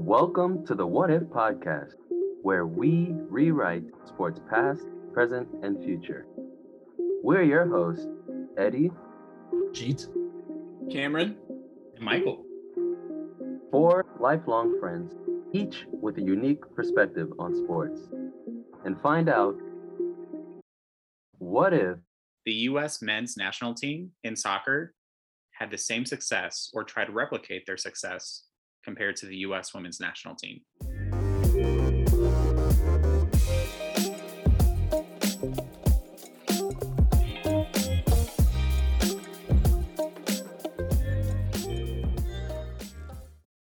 Welcome to the What If podcast, where we rewrite sports past, present, and future. We're your hosts, Eddie, Jeet, Cameron, and Michael. Four lifelong friends, each with a unique perspective on sports. And find out what if the U.S. men's national team in soccer had the same success or tried to replicate their success compared to the U.S. women's national team.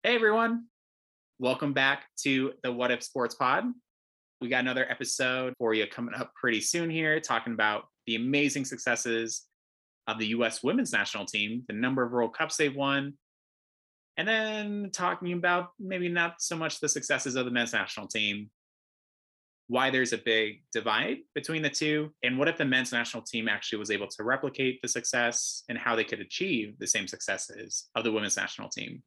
Hey everyone, welcome back to the What If Sports Pod. We got another episode for you coming up pretty soon here, talking about the amazing successes of the US women's national team, the number of World Cups they've won, and then talking about maybe not so much the successes of the men's national team, why there's a big divide between the two, and what if the men's national team actually was able to replicate the success and how they could achieve the same successes of the women's national team.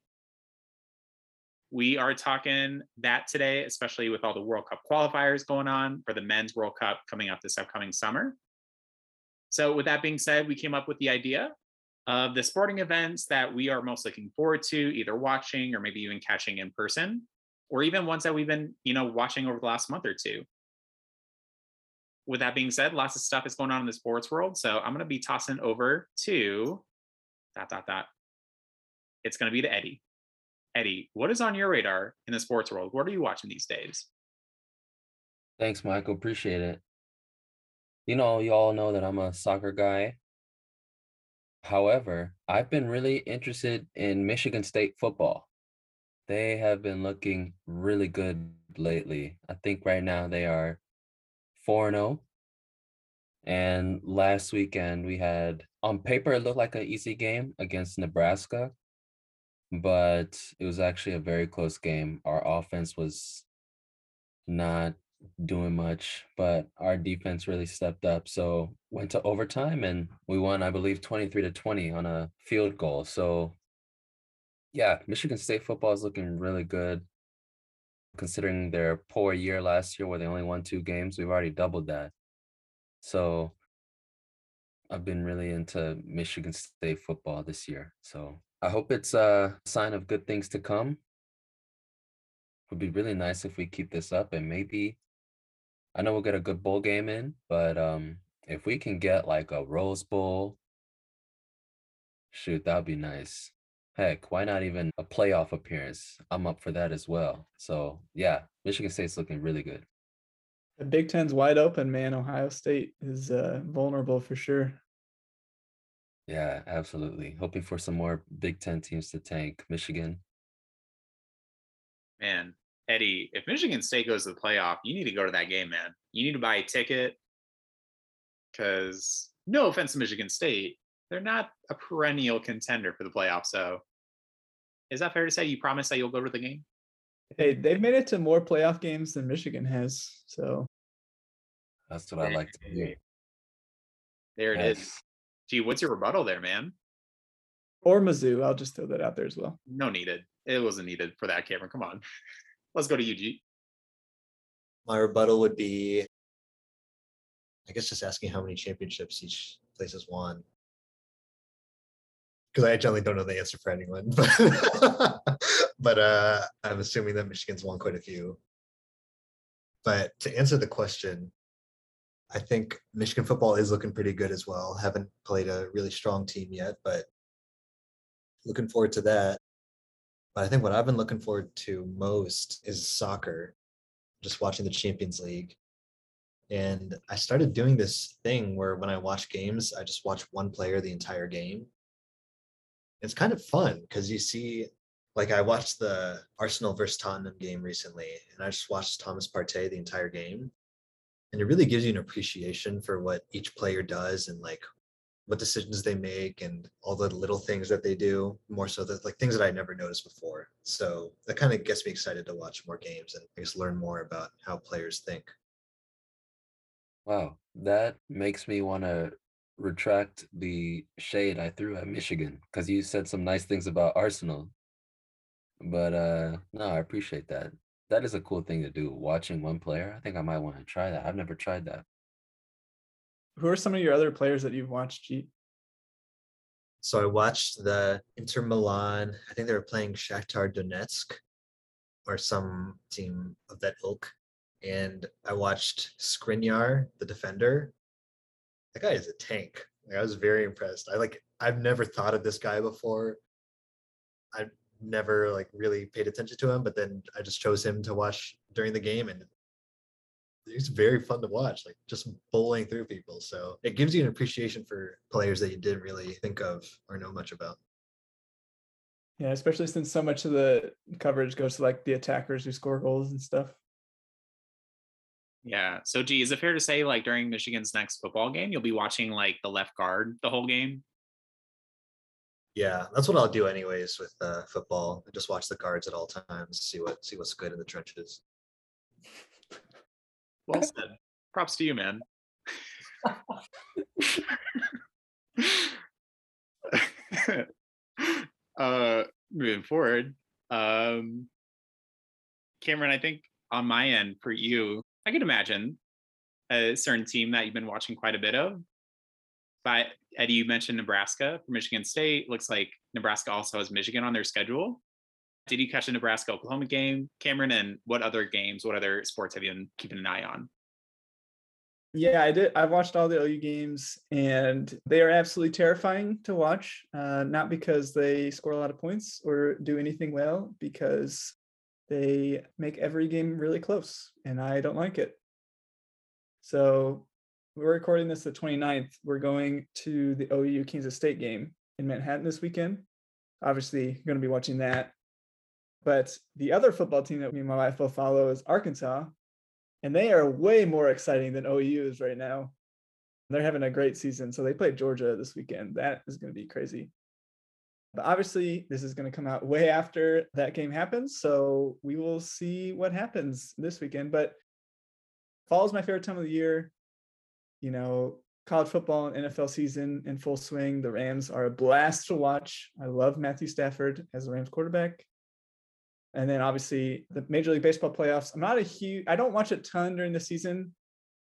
We are talking that today, especially with all the World Cup qualifiers going on for the men's World Cup coming up this upcoming summer. So, with that being said, we came up with the idea of the sporting events that we are most looking forward to, either watching or maybe even catching in person, or even ones that we've been, you know, watching over the last month or two. With that being said, lots of stuff is going on in the sports world. So I'm going to be tossing over to dot dot dot. It's going to be to Eddie. Eddie, what is on your radar in the sports world? What are you watching these days? Thanks, Michael. Appreciate it. You know, you all know that I'm a soccer guy. However, I've been really interested in Michigan State football. They have been looking really good lately. I think right now they are 4 0. And last weekend we had, on paper, it looked like an easy game against Nebraska, but it was actually a very close game. Our offense was not doing much, but our defense really stepped up. So went to overtime and we won, I believe, 23 to 20 on a field goal. So yeah, Michigan State football is looking really good. Considering their poor year last year where they only won two games, we've already doubled that. So I've been really into Michigan State football this year. So I hope it's a sign of good things to come. Would be really nice if we keep this up and maybe I know we'll get a good bowl game in, but um, if we can get like a Rose Bowl, shoot, that'd be nice. Heck, why not even a playoff appearance? I'm up for that as well. So yeah, Michigan State's looking really good. The Big Ten's wide open, man. Ohio State is uh, vulnerable for sure. Yeah, absolutely. Hoping for some more Big Ten teams to tank. Michigan. Man, Eddie, if Michigan State goes to the playoff, you need to go to that game, man. You need to buy a ticket because, no offense to Michigan State, they're not a perennial contender for the playoff. So, is that fair to say? You promise that you'll go to the game? Hey, they've made it to more playoff games than Michigan has. So, that's what I like to hear. There it yes. is. Jeet, what's your rebuttal there, man? Or Mizzou. I'll just throw that out there as well. No needed. It wasn't needed for that, Cameron. Come on. Let's go to UG. My rebuttal would be, I guess, just asking how many championships each place has won. Because I generally don't know the answer for anyone, but but uh, I'm assuming that Michigan's won quite a few. But to answer the question, I think Michigan football is looking pretty good as well. Haven't played a really strong team yet, but looking forward to that. But I think what I've been looking forward to most is soccer, just watching the Champions League. And I started doing this thing where when I watch games, I just watch one player the entire game. It's kind of fun because you see, like, I watched the Arsenal versus Tottenham game recently, and I just watched Thomas Partey the entire game. And it really gives you an appreciation for what each player does and like what decisions they make and all the little things that they do more so that like things that I never noticed before. So that kind of gets me excited to watch more games and I guess learn more about how players think. Wow, that makes me want to retract the shade I threw at Michigan because you said some nice things about Arsenal. But uh no, I appreciate that. That is a cool thing to do. Watching one player. I think I might want to try that. I've never tried that. Who are some of your other players that you've watched? So I watched the Inter Milan. I think they were playing Shakhtar Donetsk or some team of that ilk. And I watched Skriniar, the defender. That guy is a tank. Like, I was very impressed. I like I've never thought of this guy before. I've never like really paid attention to him, but then I just chose him to watch during the game and he's very fun to watch, like just bowling through people. So it gives you an appreciation for players that you didn't really think of or know much about. Yeah, especially since so much of the coverage goes to like the attackers who score goals and stuff. Yeah. So, Jeet, is it fair to say, like, during Michigan's next football game, you'll be watching like the left guard the whole game? Yeah, that's what I'll do anyways with uh, football. I just watch the guards at all times, see what see what's good in the trenches. Well said. Props to you, man. uh, moving forward, um, Cameron, I think on my end for you, I can imagine a certain team that you've been watching quite a bit of. But Eddie, you mentioned Nebraska for Michigan State. Looks like Nebraska also has Michigan on their schedule. Did you catch the Nebraska Oklahoma game, Cameron? And what other games, what other sports have you been keeping an eye on? Yeah, I did. I've watched all the OU games, and they are absolutely terrifying to watch. Uh, not because they score a lot of points or do anything well, because they make every game really close, and I don't like it. So we're recording this the 29th. We're going to the OU Kansas State game in Manhattan this weekend. Obviously, going to be watching that. But the other football team that me and my wife both follow is Arkansas, and they are way more exciting than OU is right now. They're having a great season. So they play Georgia this weekend. That is going to be crazy. But obviously, this is going to come out way after that game happens. So we will see what happens this weekend. But fall is my favorite time of the year. You know, college football and NFL season in full swing. The Rams are a blast to watch. I love Matthew Stafford as the Rams quarterback. And then obviously the Major League Baseball playoffs. I'm not a huge, I don't watch a ton during the season,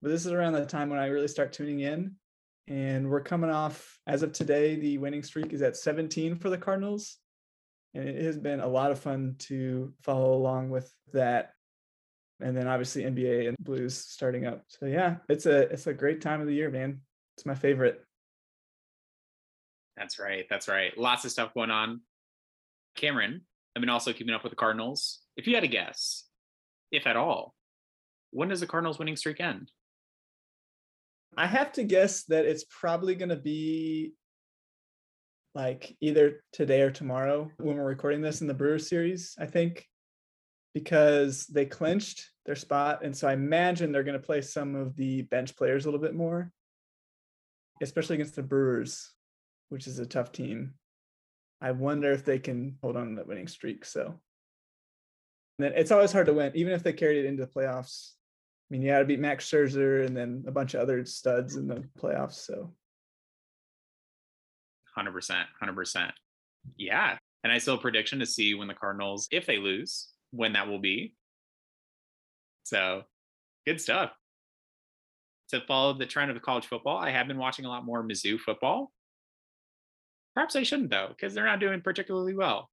but this is around the time when I really start tuning in. And we're coming off, as of today, the winning streak is at 17 for the Cardinals. And it has been a lot of fun to follow along with that. And then obviously NBA and Blues starting up. So yeah, it's a it's a great time of the year, man. It's my favorite. That's right. That's right. Lots of stuff going on. Cameron, I've been also keeping up with the Cardinals. If you had a guess, if at all, when does the Cardinals winning streak end? I have to guess that it's probably going to be like either today or tomorrow when we're recording this in the Brewers series, I think, because they clinched their spot. And so I imagine they're going to play some of the bench players a little bit more, especially against the Brewers, which is a tough team. I wonder if they can hold on to that winning streak. So and then it's always hard to win, even if they carried it into the playoffs. I mean, you got to beat Max Scherzer and then a bunch of other studs in the playoffs. So, hundred percent, hundred percent, yeah. And I still prediction to see when the Cardinals, if they lose, when that will be. So, good stuff. To follow the trend of college football, I have been watching a lot more Mizzou football. Perhaps I shouldn't though, because they're not doing particularly well.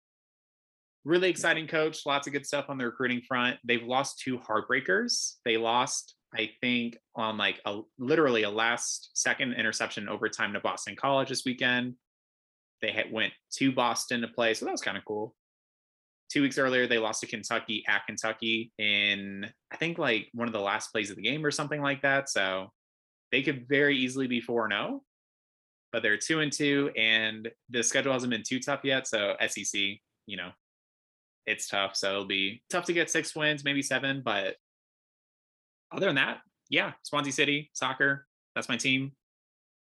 Really hmm. exciting coach, lots of good stuff on the recruiting front. They've lost two heartbreakers. They lost, I think, on like a literally a last second interception overtime to Boston College this weekend. They had went to Boston to play, so that was kind of cool. Two weeks earlier, they lost to Kentucky at Kentucky in I think like one of the last plays of the game or something like that. So they could very easily be 4 0 but they're two and two, and the schedule hasn't been too tough yet. So SEC, you know, it's tough. So it'll be tough to get six wins, maybe seven. But other than that, yeah, Swansea City soccer, that's my team.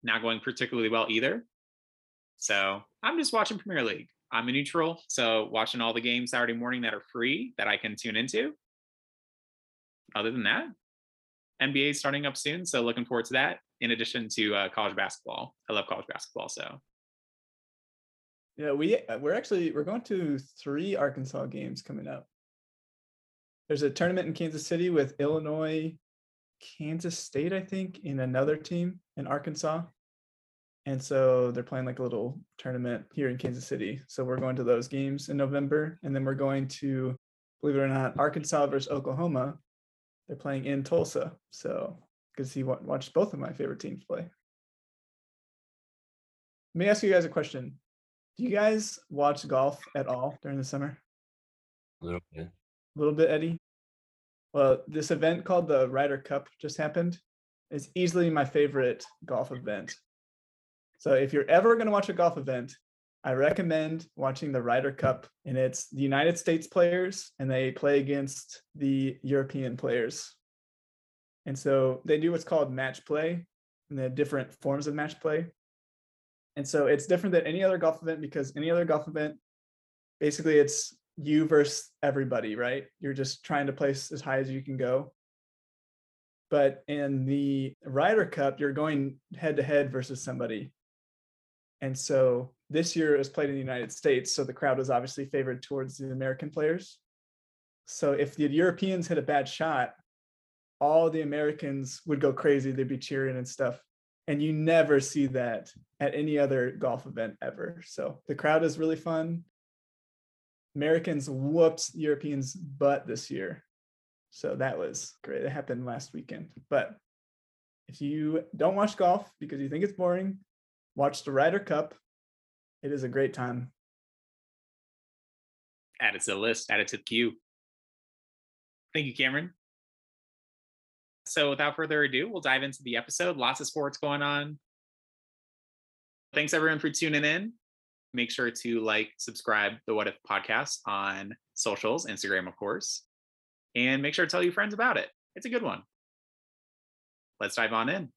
Not going particularly well either. So I'm just watching Premier League. I'm a neutral, so watching all the games Saturday morning that are free that I can tune into. Other than that, NBA starting up soon, so looking forward to that in addition to uh, college basketball. I love college basketball. So Yeah, we uh, we're actually we're going to three Arkansas games coming up. There's a tournament in Kansas City with Illinois, Kansas State, I think, in another team in Arkansas. And so they're playing like a little tournament here in Kansas City. So we're going to those games in November. And then we're going to, believe it or not, Arkansas versus Oklahoma. They're playing in Tulsa. So good he see what both of my favorite teams play. Let me ask you guys a question. Do you guys watch golf at all during the summer? A little bit. A little bit, Eddie. Well, this event called the Ryder Cup just happened. It's easily my favorite golf event. So if you're ever going to watch a golf event, I recommend watching the Ryder Cup, and it's the United States players, and they play against the European players. And so they do what's called match play, and the different forms of match play. And so it's different than any other golf event because any other golf event, basically, it's you versus everybody, right? You're just trying to place as high as you can go. But in the Ryder Cup, you're going head to head versus somebody. And so this year it was played in the United States. So the crowd was obviously favored towards the American players. So if the Europeans hit a bad shot, all the Americans would go crazy. They'd be cheering and stuff. And you never see that at any other golf event ever. So the crowd is really fun. Americans whooped Europeans' butt this year. So that was great. It happened last weekend. But if you don't watch golf because you think it's boring, watch the Ryder Cup. It is a great time. Add it to the list, add it to the queue. Thank you, Cameron. So without further ado, we'll dive into the episode. Lots of sports going on. Thanks everyone for tuning in make sure to like, subscribe the What If podcast on socials, Instagram, of course, and make sure to tell your friends about it. It's a good one. Let's dive on in.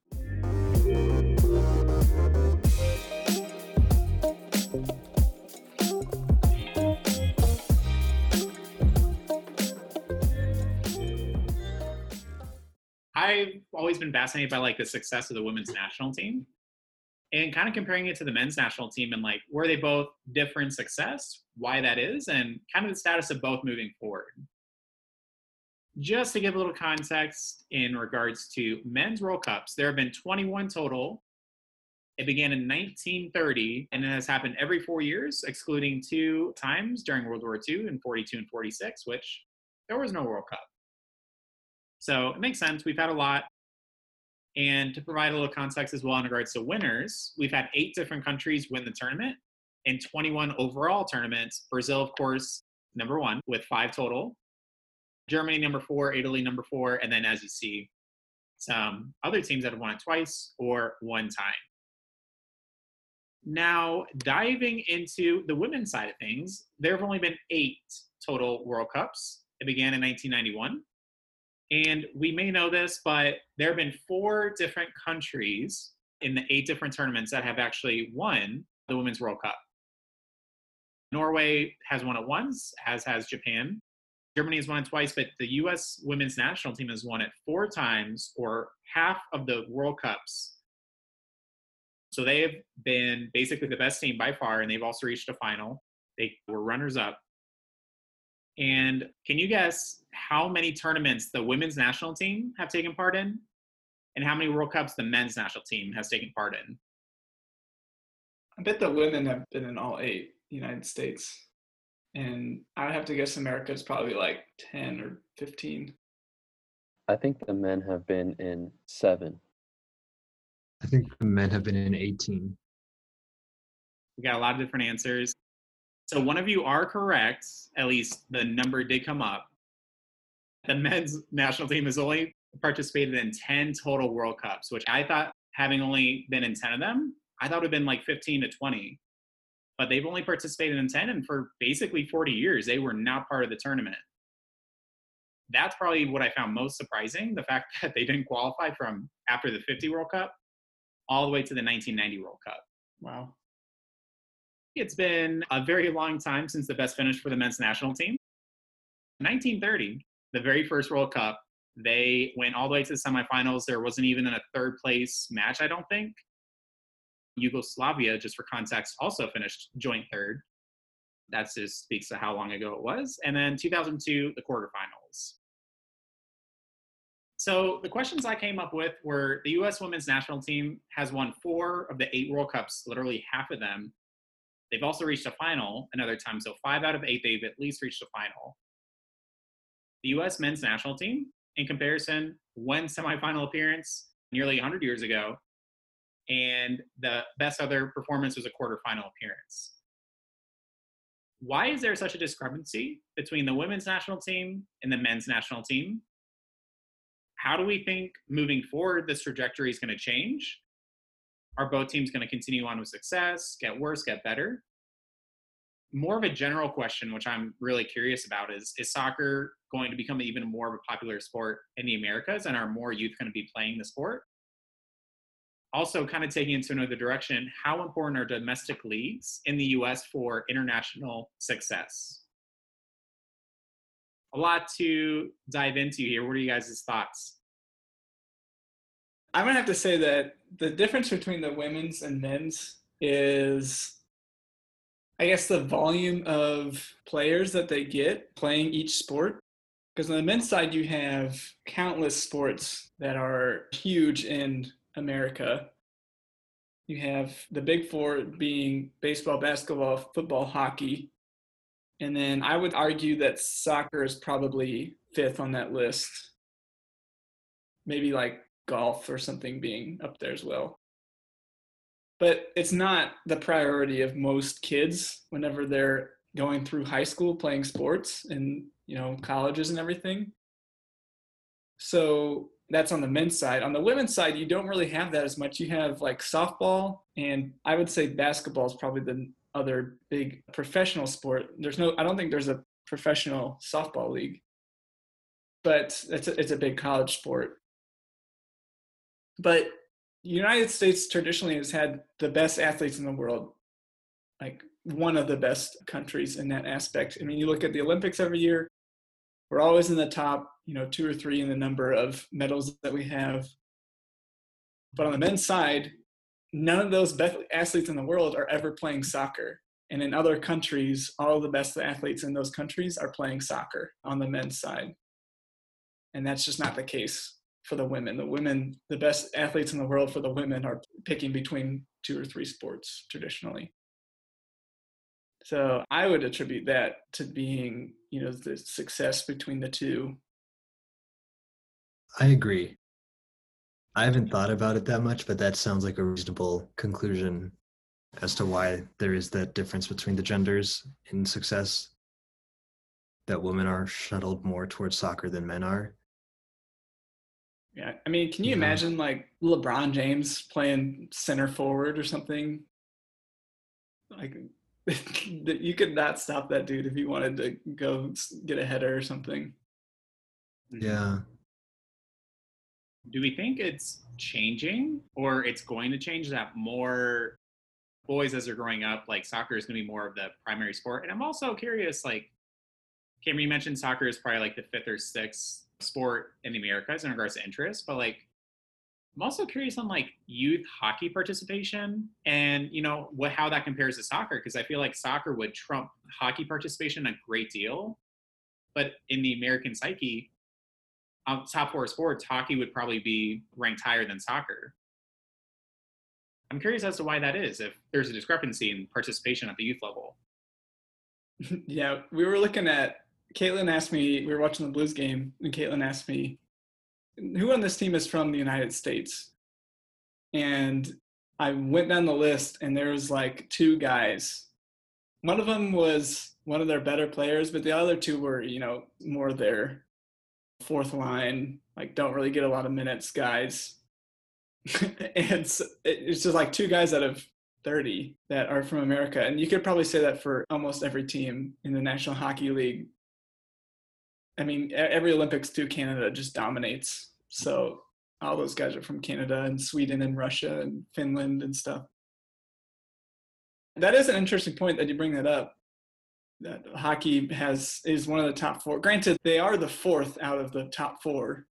I've always been fascinated by like the success of the women's national team and kind of comparing it to the men's national team and like were they both different success, why that is, and kind of the status of both moving forward. Just to give a little context in regards to men's World Cups, there have been 21 total. It began in 1930 and it has happened every four years, excluding two times during World War II in 42 and 46, which there was no World Cup. So it makes sense. We've had a lot. And to provide a little context as well in regards to winners, we've had eight different countries win the tournament in 21 overall tournaments. Brazil, of course, number one with five total. Germany, number four. Italy, number four. And then, as you see, some other teams that have won it twice or one time. Now, diving into the women's side of things, there have only been eight total World Cups. It began in 1991. And we may know this, but there have been four different countries in the eight different tournaments that have actually won the Women's World Cup. Norway has won it once, as has Japan. Germany has won it twice, but the U.S. women's national team has won it four times, or half of the World Cups. So they have been basically the best team by far, and they've also reached a final. They were runners up. And can you guess how many tournaments the women's national team have taken part in? And how many World Cups the men's national team has taken part in? I bet the women have been in all eight United States. And I would have to guess America is probably like 10 or 15. I think the men have been in seven. I think the men have been in 18. We got a lot of different answers. So one of you are correct. At least the number did come up. The men's national team has only participated in 10 total World Cups, which I thought, having only been in 10 of them, I thought it would have been like 15 to 20. But they've only participated in 10, and for basically 40 years, they were not part of the tournament. That's probably what I found most surprising the fact that they didn't qualify from after the 50 World Cup all the way to the 1990 World Cup. Wow. It's been a very long time since the best finish for the men's national team. 1930, the very first World Cup, they went all the way to the semifinals. There wasn't even a third place match, I don't think. Yugoslavia, just for context, also finished joint third. That just speaks to how long ago it was. And then 2002, the quarterfinals. So the questions I came up with were the U.S. women's national team has won four of the eight World Cups, literally half of them. They've also reached a final another time. So five out of eight, they've at least reached a final. The U.S. men's national team, in comparison, one semifinal appearance nearly 100 years ago, and the best other performance was a quarterfinal appearance. Why is there such a discrepancy between the women's national team and the men's national team? How do we think moving forward this trajectory is going to change? Are both teams going to continue on with success, get worse, get better? More of a general question, which I'm really curious about, is is soccer going to become even more of a popular sport in the Americas, and are more youth going to be playing the sport? also kind of taking into another direction how important are domestic leagues in the us for international success a lot to dive into here what are you guys' thoughts i'm gonna have to say that the difference between the women's and men's is i guess the volume of players that they get playing each sport because on the men's side you have countless sports that are huge in America. You have the big four being baseball, basketball, football, hockey. And then I would argue that soccer is probably fifth on that list. Maybe like golf or something being up there as well. But it's not the priority of most kids whenever they're going through high school playing sports and you know colleges and everything. So that's on the men's side. On the women's side, you don't really have that as much. You have like softball, and I would say basketball is probably the other big professional sport. There's no, I don't think there's a professional softball league, but it's a, it's a big college sport. But the United States traditionally has had the best athletes in the world, like one of the best countries in that aspect. I mean, you look at the Olympics every year, we're always in the top, you know, two or three in the number of medals that we have. But on the men's side, none of those best athletes in the world are ever playing soccer. And in other countries, all the best athletes in those countries are playing soccer on the men's side. And that's just not the case for the women. The women, the best athletes in the world for the women are picking between two or three sports traditionally. So I would attribute that to being, you know, the success between the two. I agree. I haven't thought about it that much, but that sounds like a reasonable conclusion as to why there is that difference between the genders in success. That women are shuttled more towards soccer than men are. Yeah, I mean, can you yeah. imagine like LeBron James playing center forward or something? Like you could not stop that dude if you wanted to go get a header or something. Hmm. Yeah. Do we think it's changing or it's going to change that more boys as they're growing up, like soccer is going to be more of the primary sport? And I'm also curious, like, Cameron, you mentioned soccer is probably like the fifth or sixth sport in the Americas in regards to interest, but like I'm also curious on like youth hockey participation and you know what how that compares to soccer because I feel like soccer would trump hockey participation a great deal, but in the American psyche, on top four sports, hockey would probably be ranked higher than soccer. I'm curious as to why that is. If there's a discrepancy in participation at the youth level. yeah, we were looking at. Caitlin asked me. We were watching the Blues game, and Caitlin asked me who on this team is from the United States? And I went down the list and there was like two guys. One of them was one of their better players, but the other two were, you know, more their fourth line, like don't really get a lot of minutes guys. and it's, it's just like two guys out of 30 that are from America. And you could probably say that for almost every team in the National Hockey League. I mean, every Olympics too, Canada just dominates. So all those guys are from Canada and Sweden and Russia and Finland and stuff. That is an interesting point that you bring that up. That hockey has is one of the top four. Granted, they are the fourth out of the top four,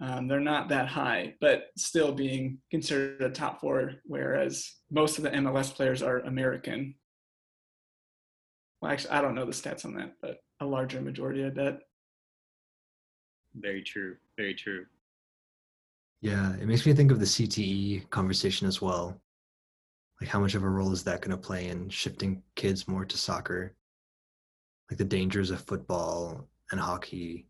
Um, they're not that high, but still being considered a top four, whereas most of the MLS players are American. Well, actually, I don't know the stats on that, but a larger majority, I bet. Very true. Very true. Yeah, it makes me think of the CTE conversation as well. Like, how much of a role is that going to play in shifting kids more to soccer? Like the dangers of football and hockey.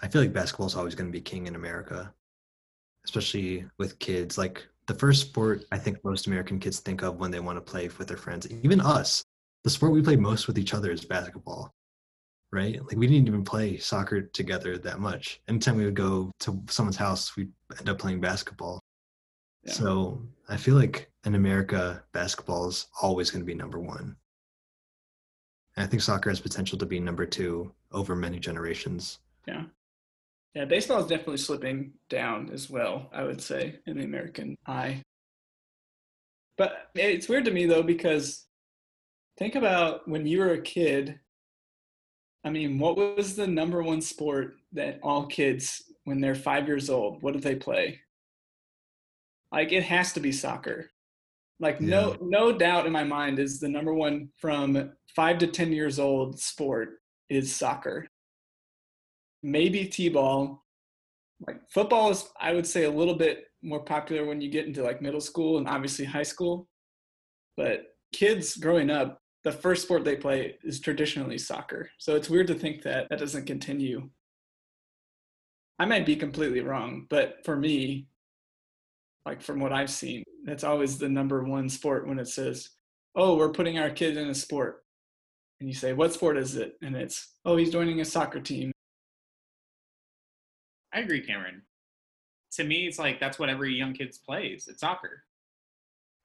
I feel like basketball is always going to be king in America, especially with kids. Like the first sport I think most American kids think of when they want to play with their friends, even us, the sport we play most with each other is basketball right? Like we didn't even play soccer together that much. Anytime we would go to someone's house, we'd end up playing basketball. Yeah. So I feel like in America, basketball is always going to be number one. And I think soccer has potential to be number two over many generations. Yeah. Yeah, baseball is definitely slipping down as well, I would say, in the American eye. But it's weird to me though, because think about when you were a kid I mean, what was the number one sport that all kids, when they're five years old, what do they play? Like, it has to be soccer. Like, yeah. no, no doubt in my mind is the number one from five to 10 years old sport is soccer. Maybe t-ball. Like football is, I would say, a little bit more popular when you get into like middle school and obviously high school. But kids growing up, the first sport they play is traditionally soccer. So it's weird to think that that doesn't continue. I might be completely wrong, but for me, like from what I've seen, that's always the number one sport when it says, "Oh, we're putting our kid in a sport." And you say, "What sport is it?" And it's, "Oh, he's joining a soccer team." I agree, Cameron. To me, it's like that's what every young kid plays. It's soccer.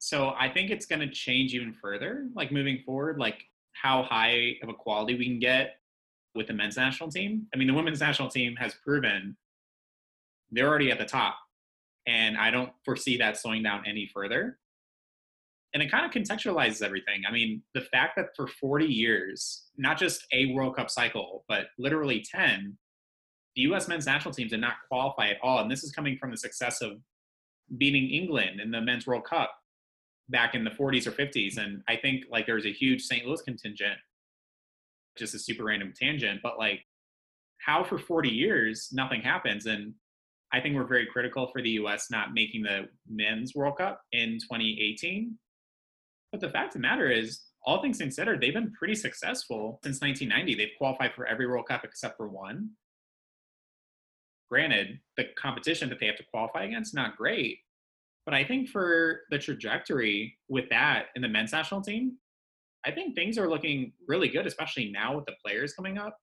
So I think it's going to change even further, like moving forward, like how high of a quality we can get with the men's national team. I mean, the women's national team has proven they're already at the top, and I don't foresee that slowing down any further. And it kind of contextualizes everything. I mean, the fact that for 40 years, not just a World Cup cycle, but literally 10, the US men's national team did not qualify at all. And this is coming from the success of beating England in the men's World Cup back in the 40s or 50s. And I think like there was a huge St. Louis contingent, just a super random tangent, but like how for 40 years nothing happens. And I think we're very critical for the US not making the men's World Cup in 2018. But the fact of the matter is, all things considered, they've been pretty successful since 1990. They've qualified for every World Cup except for one. Granted, the competition that they have to qualify against not great, but I think for the trajectory with that in the men's national team, I think things are looking really good, especially now with the players coming up.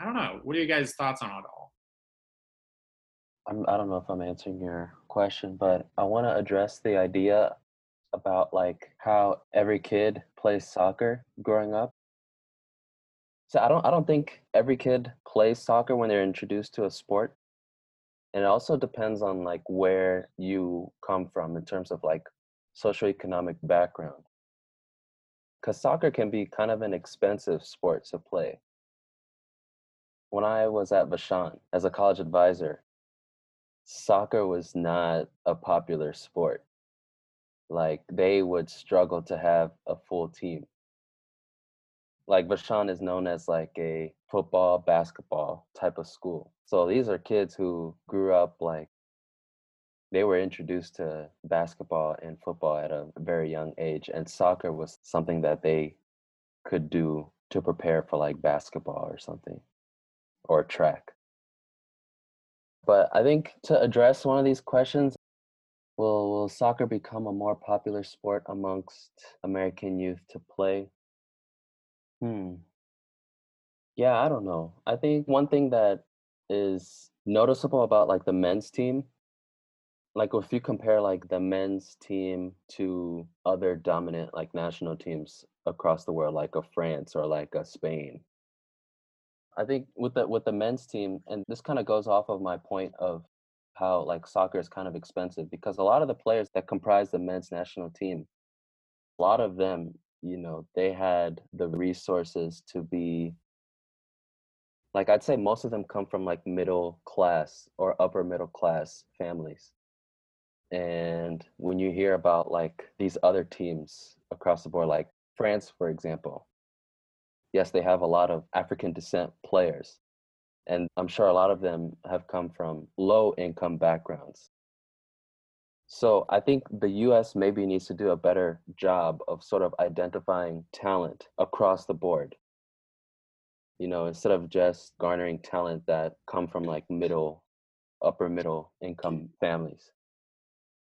I don't know. What are you guys' thoughts on it all? I'm, I don't know if I'm answering your question, but I want to address the idea about like how every kid plays soccer growing up. So I don't I don't think every kid plays soccer when they're introduced to a sport and it also depends on like where you come from in terms of like socioeconomic background. Because soccer can be kind of an expensive sport to play. When i was at vashon as a college advisor soccer was not a popular sport. Like they would struggle to have a full team like Vashon is known as like a football, basketball type of school. So these are kids who grew up like they were introduced to basketball and football at a very young age and soccer was something that they could do to prepare for like basketball or something or track. But I think to address one of these questions, will, will soccer become a more popular sport amongst American youth to play? Hmm. Yeah, I don't know. I think one thing that is noticeable about like the men's team, like if you compare like the men's team to other dominant like national teams across the world, like a France or like a Spain. I think with the with the men's team, and this kind of goes off of my point of how like soccer is kind of expensive because a lot of the players that comprise the men's national team, a lot of them you know they had the resources to be like I'd say most of them come from like middle class or upper middle class families. And when you hear about like these other teams across the board, like France, for example, yes, they have a lot of African descent players. And I'm sure a lot of them have come from low income backgrounds. So I think the US maybe needs to do a better job of sort of identifying talent across the board. You know, instead of just garnering talent that come from like middle, upper middle income families.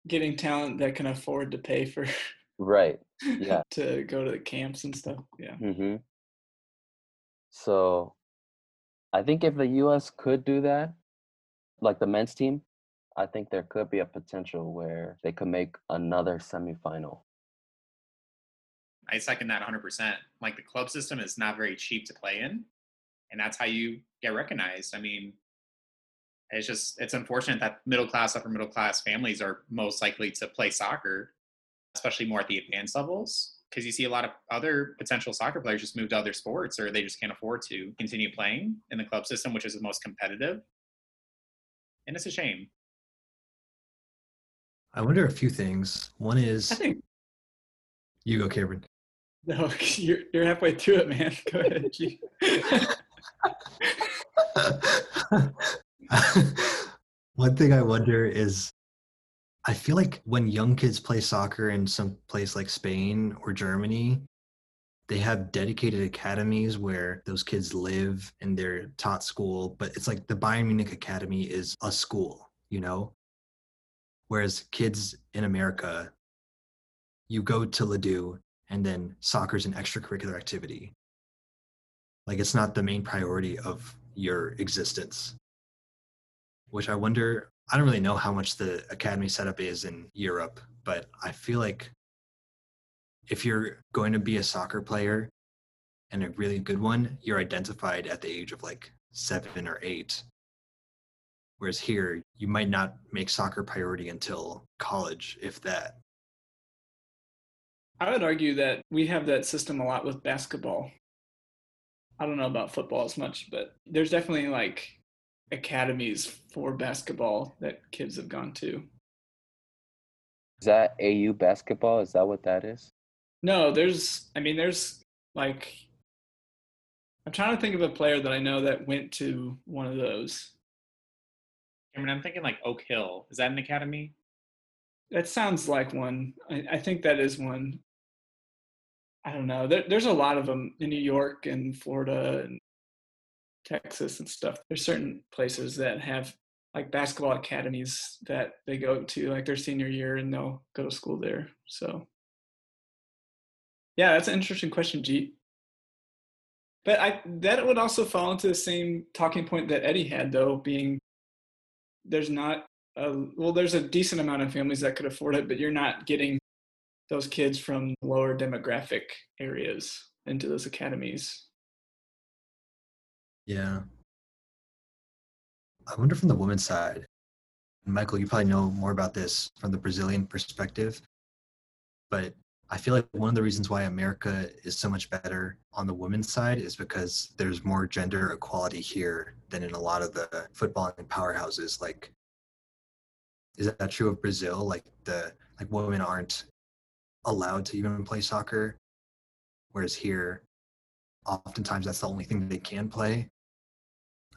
Getting talent that can afford to pay for Right. Yeah. to go to the camps and stuff. Yeah. mm-hmm. So I think if the US could do that, like the men's team, I think there could be a potential where they could make another semifinal. I second that 100%. Like the club system is not very cheap to play in, and that's how you get recognized. I mean, it's just it's unfortunate that middle class, upper middle class families are most likely to play soccer, especially more at the advanced levels, because you see a lot of other potential soccer players just move to other sports or they just can't afford to continue playing in the club system, which is the most competitive. And it's a shame. I wonder a few things. One is I think you go, Cameron. no, you're you're halfway through it, man. Go ahead. One thing I wonder is I feel like when young kids play soccer in some place like Spain or Germany, they have dedicated academies where those kids live and they're taught school, but it's like the Bayern Munich Academy is a school, you know? Whereas kids in America, you go to Ladue and then soccer's an extracurricular activity. Like it's not the main priority of your existence. Which I wonder, I don't really know how much the academy setup is in Europe, but I feel like if you're going to be a soccer player and a really good one, you're identified at the age of like seven or eight. Whereas here, you might not make soccer priority until college, if that. I would argue that we have that system a lot with basketball. I don't know about football as much, but there's definitely like academies for basketball that kids have gone to. Is that AU basketball? Is that what that is? No, there's I mean there's like I'm trying to think of a player that I know that went to one of those. I mean, I'm thinking like Oak Hill. Is that an academy? That sounds like one. I, I think that is one. I don't know. There, there's a lot of them in New York and Florida and Texas and stuff. There's certain places that have like basketball academies that they go to like their senior year and they'll go to school there. So yeah, that's an interesting question, Jeet. But I that would also fall into the same talking point that Eddie had though, being there's not a, well, there's a decent amount of families that could afford it, but you're not getting those kids from lower demographic areas into those academies. Yeah. I wonder from the women's side, Michael, you probably know more about this from the Brazilian perspective, but I feel like one of the reasons why America is so much better on the women's side is because there's more gender equality here than in a lot of the football and powerhouses. Like, is that true of Brazil? Like the like women aren't allowed to even play soccer, whereas here, oftentimes that's the only thing they can play.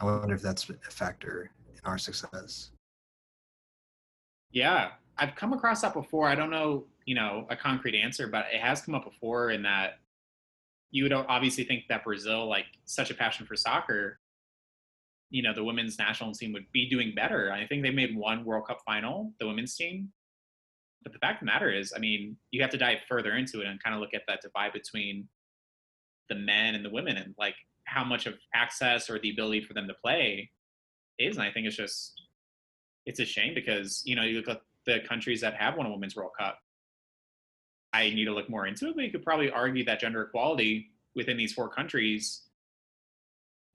I wonder if that's a factor in our success. Yeah, I've come across that before. I don't know, you know, a concrete answer, but it has come up before in that you would obviously think that Brazil, like such a passion for soccer, you know, the women's national team would be doing better. I think they made one World Cup final, the women's team. But the fact of the matter is, I mean, you have to dive further into it and kind of look at that divide between the men and the women and like how much of access or the ability for them to play is. And I think it's just, it's a shame because, you know, you look at the countries that have won a women's World Cup. I need to look more into it, but you could probably argue that gender equality within these four countries,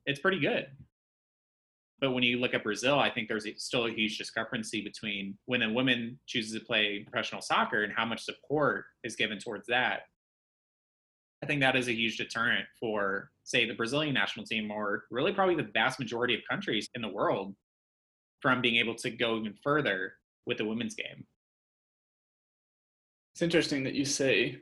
it's pretty good. But when you look at Brazil, I think there's still a huge discrepancy between when a woman chooses to play professional soccer and how much support is given towards that I think that is a huge deterrent for, say, the Brazilian national team, or really probably the vast majority of countries in the world from being able to go even further with the women's game. It's interesting that you say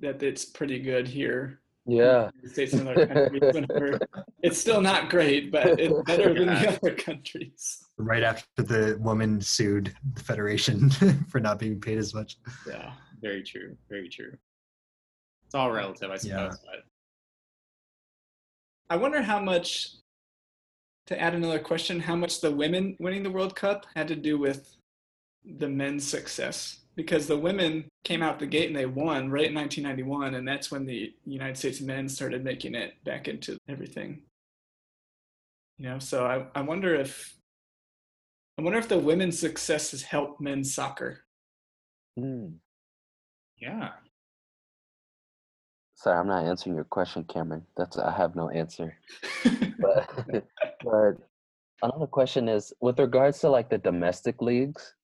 that it's pretty good here. Yeah. States and other countries. it's still not great, but it's better than the other countries. Right after the woman sued the federation for not being paid as much. Yeah. Very true. Very true. It's all relative, I Yeah. suppose. But I wonder how much, to add another question, how much the women winning the World Cup had to do with the men's success. Because the women came out the gate and they won right in 1991, and that's when the United States men started making it back into everything. You know, so I, I wonder if I wonder if the women's success has helped men's soccer. Hmm. yeah. Sorry, I'm not answering your question, Cameron. That's I have no answer. But, but another question is with regards to like the domestic leagues,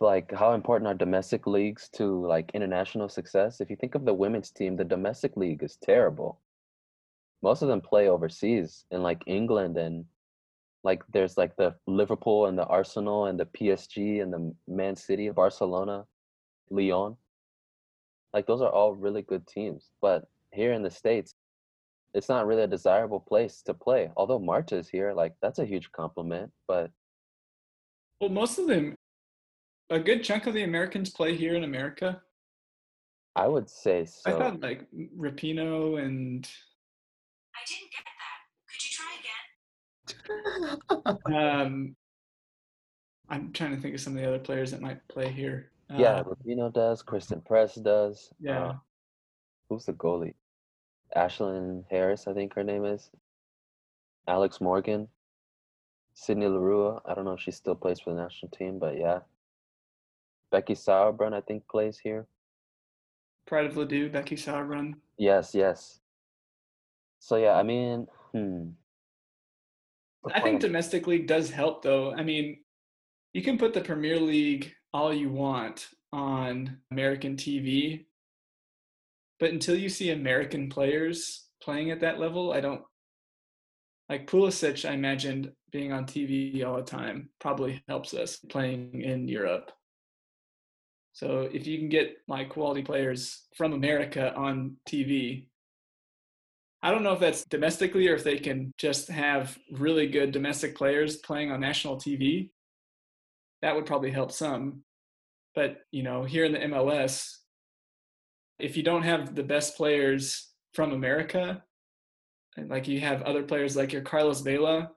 like how important are domestic leagues to like international success? If you think of the women's team, the domestic league is terrible. Most of them play overseas in like England and like there's like the Liverpool and the Arsenal and the PSG and the Man City, Barcelona, Lyon. Like those are all really good teams. But here in the States, it's not really a desirable place to play. Although Marta is here, like that's a huge compliment. But well, most of them, a good chunk of the Americans play here in America. I would say so. I thought like Rapinoe and I didn't get that. Could you try again? um, I'm trying to think of some of the other players that might play here. yeah, Uh, Rubino does. Christen Press does. yeah. Uh, who's the goalie? Ashlyn Harris, I think her name is. Alex Morgan. Sydney Leroux. I don't know if she still plays for the national team, but yeah. Becky Sauerbrunn, I think, plays here. Pride of Ladue, Becky Sauerbrunn. Yes, yes. So yeah, I mean, hmm. I think domestic league does help though. I mean, you can put the Premier League all you want on American TV, but until you see American players playing at that level, I don't like Pulisic. I imagined being on TV all the time probably helps us playing in Europe. So if you can get like quality players from America on TV, I don't know if that's domestically or if they can just have really good domestic players playing on national TV. That would probably help some. But, you know, here in the MLS, if you don't have the best players from America, and like you have other players like your Carlos Vela,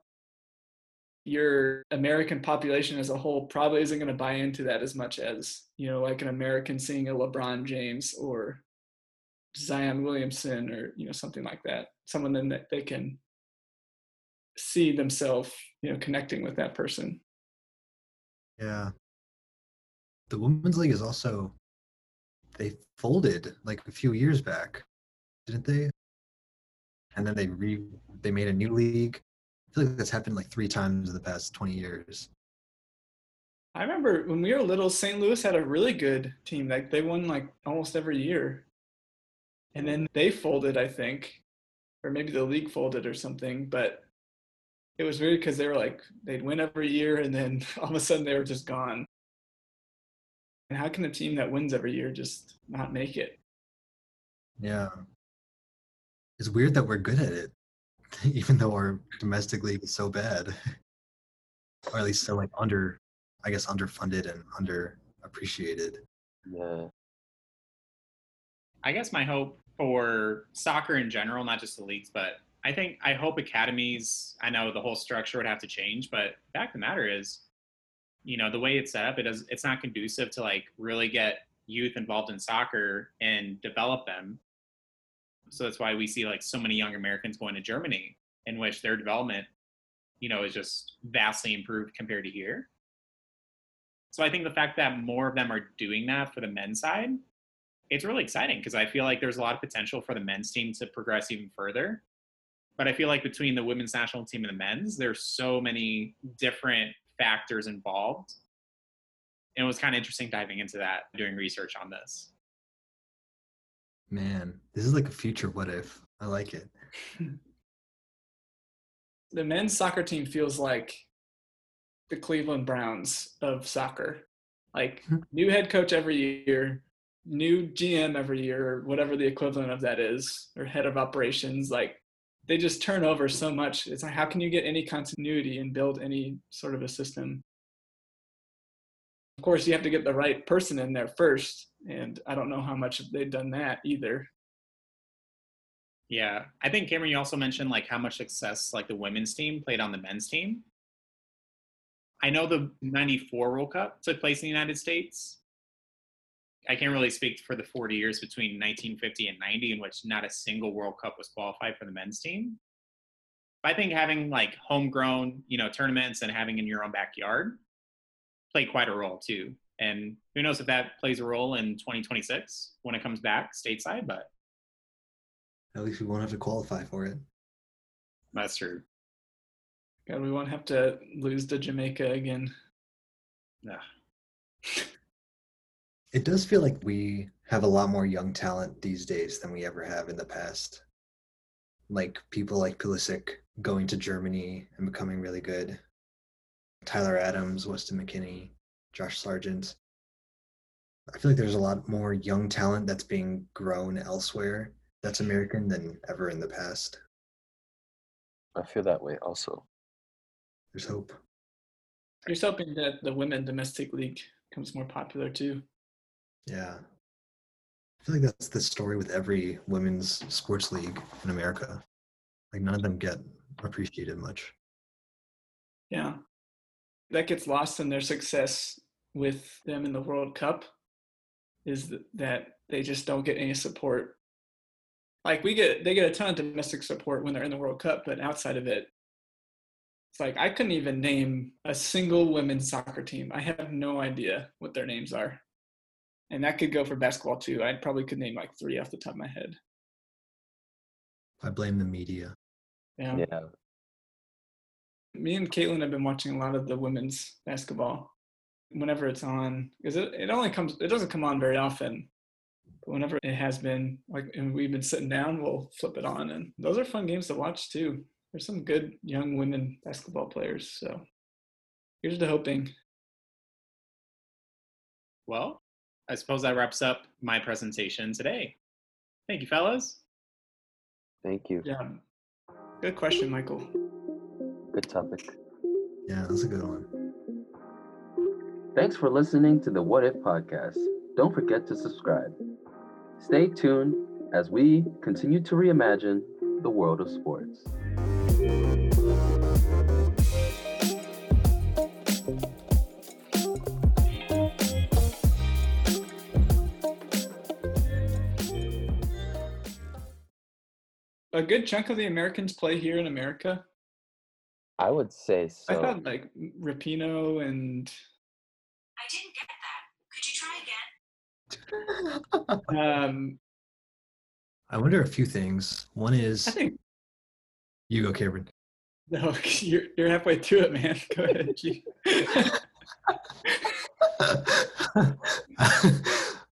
your American population as a whole probably isn't going to buy into that as much as, you know, like an American seeing a LeBron James or Zion Williamson or you know something like that. Someone then that they can see themselves, you know, connecting with that person. Yeah. The women's league is also they folded like a few years back, didn't they? And then they re they made a new league. I feel like that's happened like three times in the past 20 years. I remember when we were little, St. Louis had a really good team. Like they won like almost every year. And then they folded, I think, or maybe the league folded or something. But it was weird because they were like they'd win every year, and then all of a sudden they were just gone. And how can a team that wins every year just not make it? Yeah. It's weird that we're good at it, even though our domestic league is so bad. or at least so like under I guess underfunded and underappreciated. Yeah. I guess my hope for soccer in general, not just the leagues, but I think I hope academies. I know the whole structure would have to change, but the fact of the matter is, you know, the way it's set up, it does. It's not conducive to like really get youth involved in soccer and develop them. So that's why we see like so many young Americans going to Germany, in which their development, you know, is just vastly improved compared to here. So I think the fact that more of them are doing that for the men's side it's really exciting because I feel like there's a lot of potential for the men's team to progress even further. But I feel like between the women's national team and the men's, there's so many different factors involved. And it was kind of interesting diving into that, doing research on this. Man, this is like a future what if. I like it. The men's soccer team feels like the Cleveland Browns of soccer. Like hmm. new head coach every year, new GM every year, or whatever the equivalent of that is, or head of operations. Like they just turn over so much. It's like how can you get any continuity and build any sort of a system? Of course, you have to get the right person in there first, and I don't know how much they've done that either. Yeah, I think Cameron, you also mentioned like how much success like the women's team played on the men's team. I know the '94 World Cup took place in the United States. I can't really speak for the 40 years between 1950 and 90, in which not a single World Cup was qualified for the men's team. But I think having like homegrown, you know, tournaments and having in your own backyard played quite a role too. And who knows if that plays a role in 2026 when it comes back stateside, but At least we won't have to qualify for it. that's true. God, we won't have to lose to Jamaica again. Yeah. It does feel like we have a lot more young talent these days than we ever have in the past. Like people like Pulisic going to Germany and becoming really good. Tyler Adams, Weston McKennie, Josh Sargent. I feel like there's a lot more young talent that's being grown elsewhere that's American than ever in the past. I feel that way also. There's hope. Here's hoping that the women domestic league becomes more popular too. Yeah. I feel like that's the story with every women's sports league in America. Like none of them get appreciated much. Yeah. That gets lost in their success with them in the World Cup is that they just don't get any support. Like we get they get a ton of domestic support when they're in the World Cup, but outside of it it's like I couldn't even name a single women's soccer team. I have no idea what their names are. And that could go for basketball too. I probably could name like 3 off the top of my head. I blame the media. Yeah. Yeah. me and Caitlin have been watching a lot of the women's basketball whenever it's on because it, it only comes it doesn't come on very often but whenever it has been like and we've been sitting down we'll flip it on and those are fun games to watch too there's some good young women basketball players so here's the hoping Well, I suppose that wraps up my presentation today. Thank you, fellas. Thank you. yeah good question michael Good topic. Yeah, that's a good one. Thanks for listening to the What If podcast. Don't forget to subscribe. Stay tuned as we continue to reimagine the world of sports. a good chunk of the americans play here in america I would say so. i so. thought like rapinoe and I didn't get that. Could you try again? um I wonder a few things. One is i think you go, Cameron. no you're, you're halfway through it man go ahead Gee.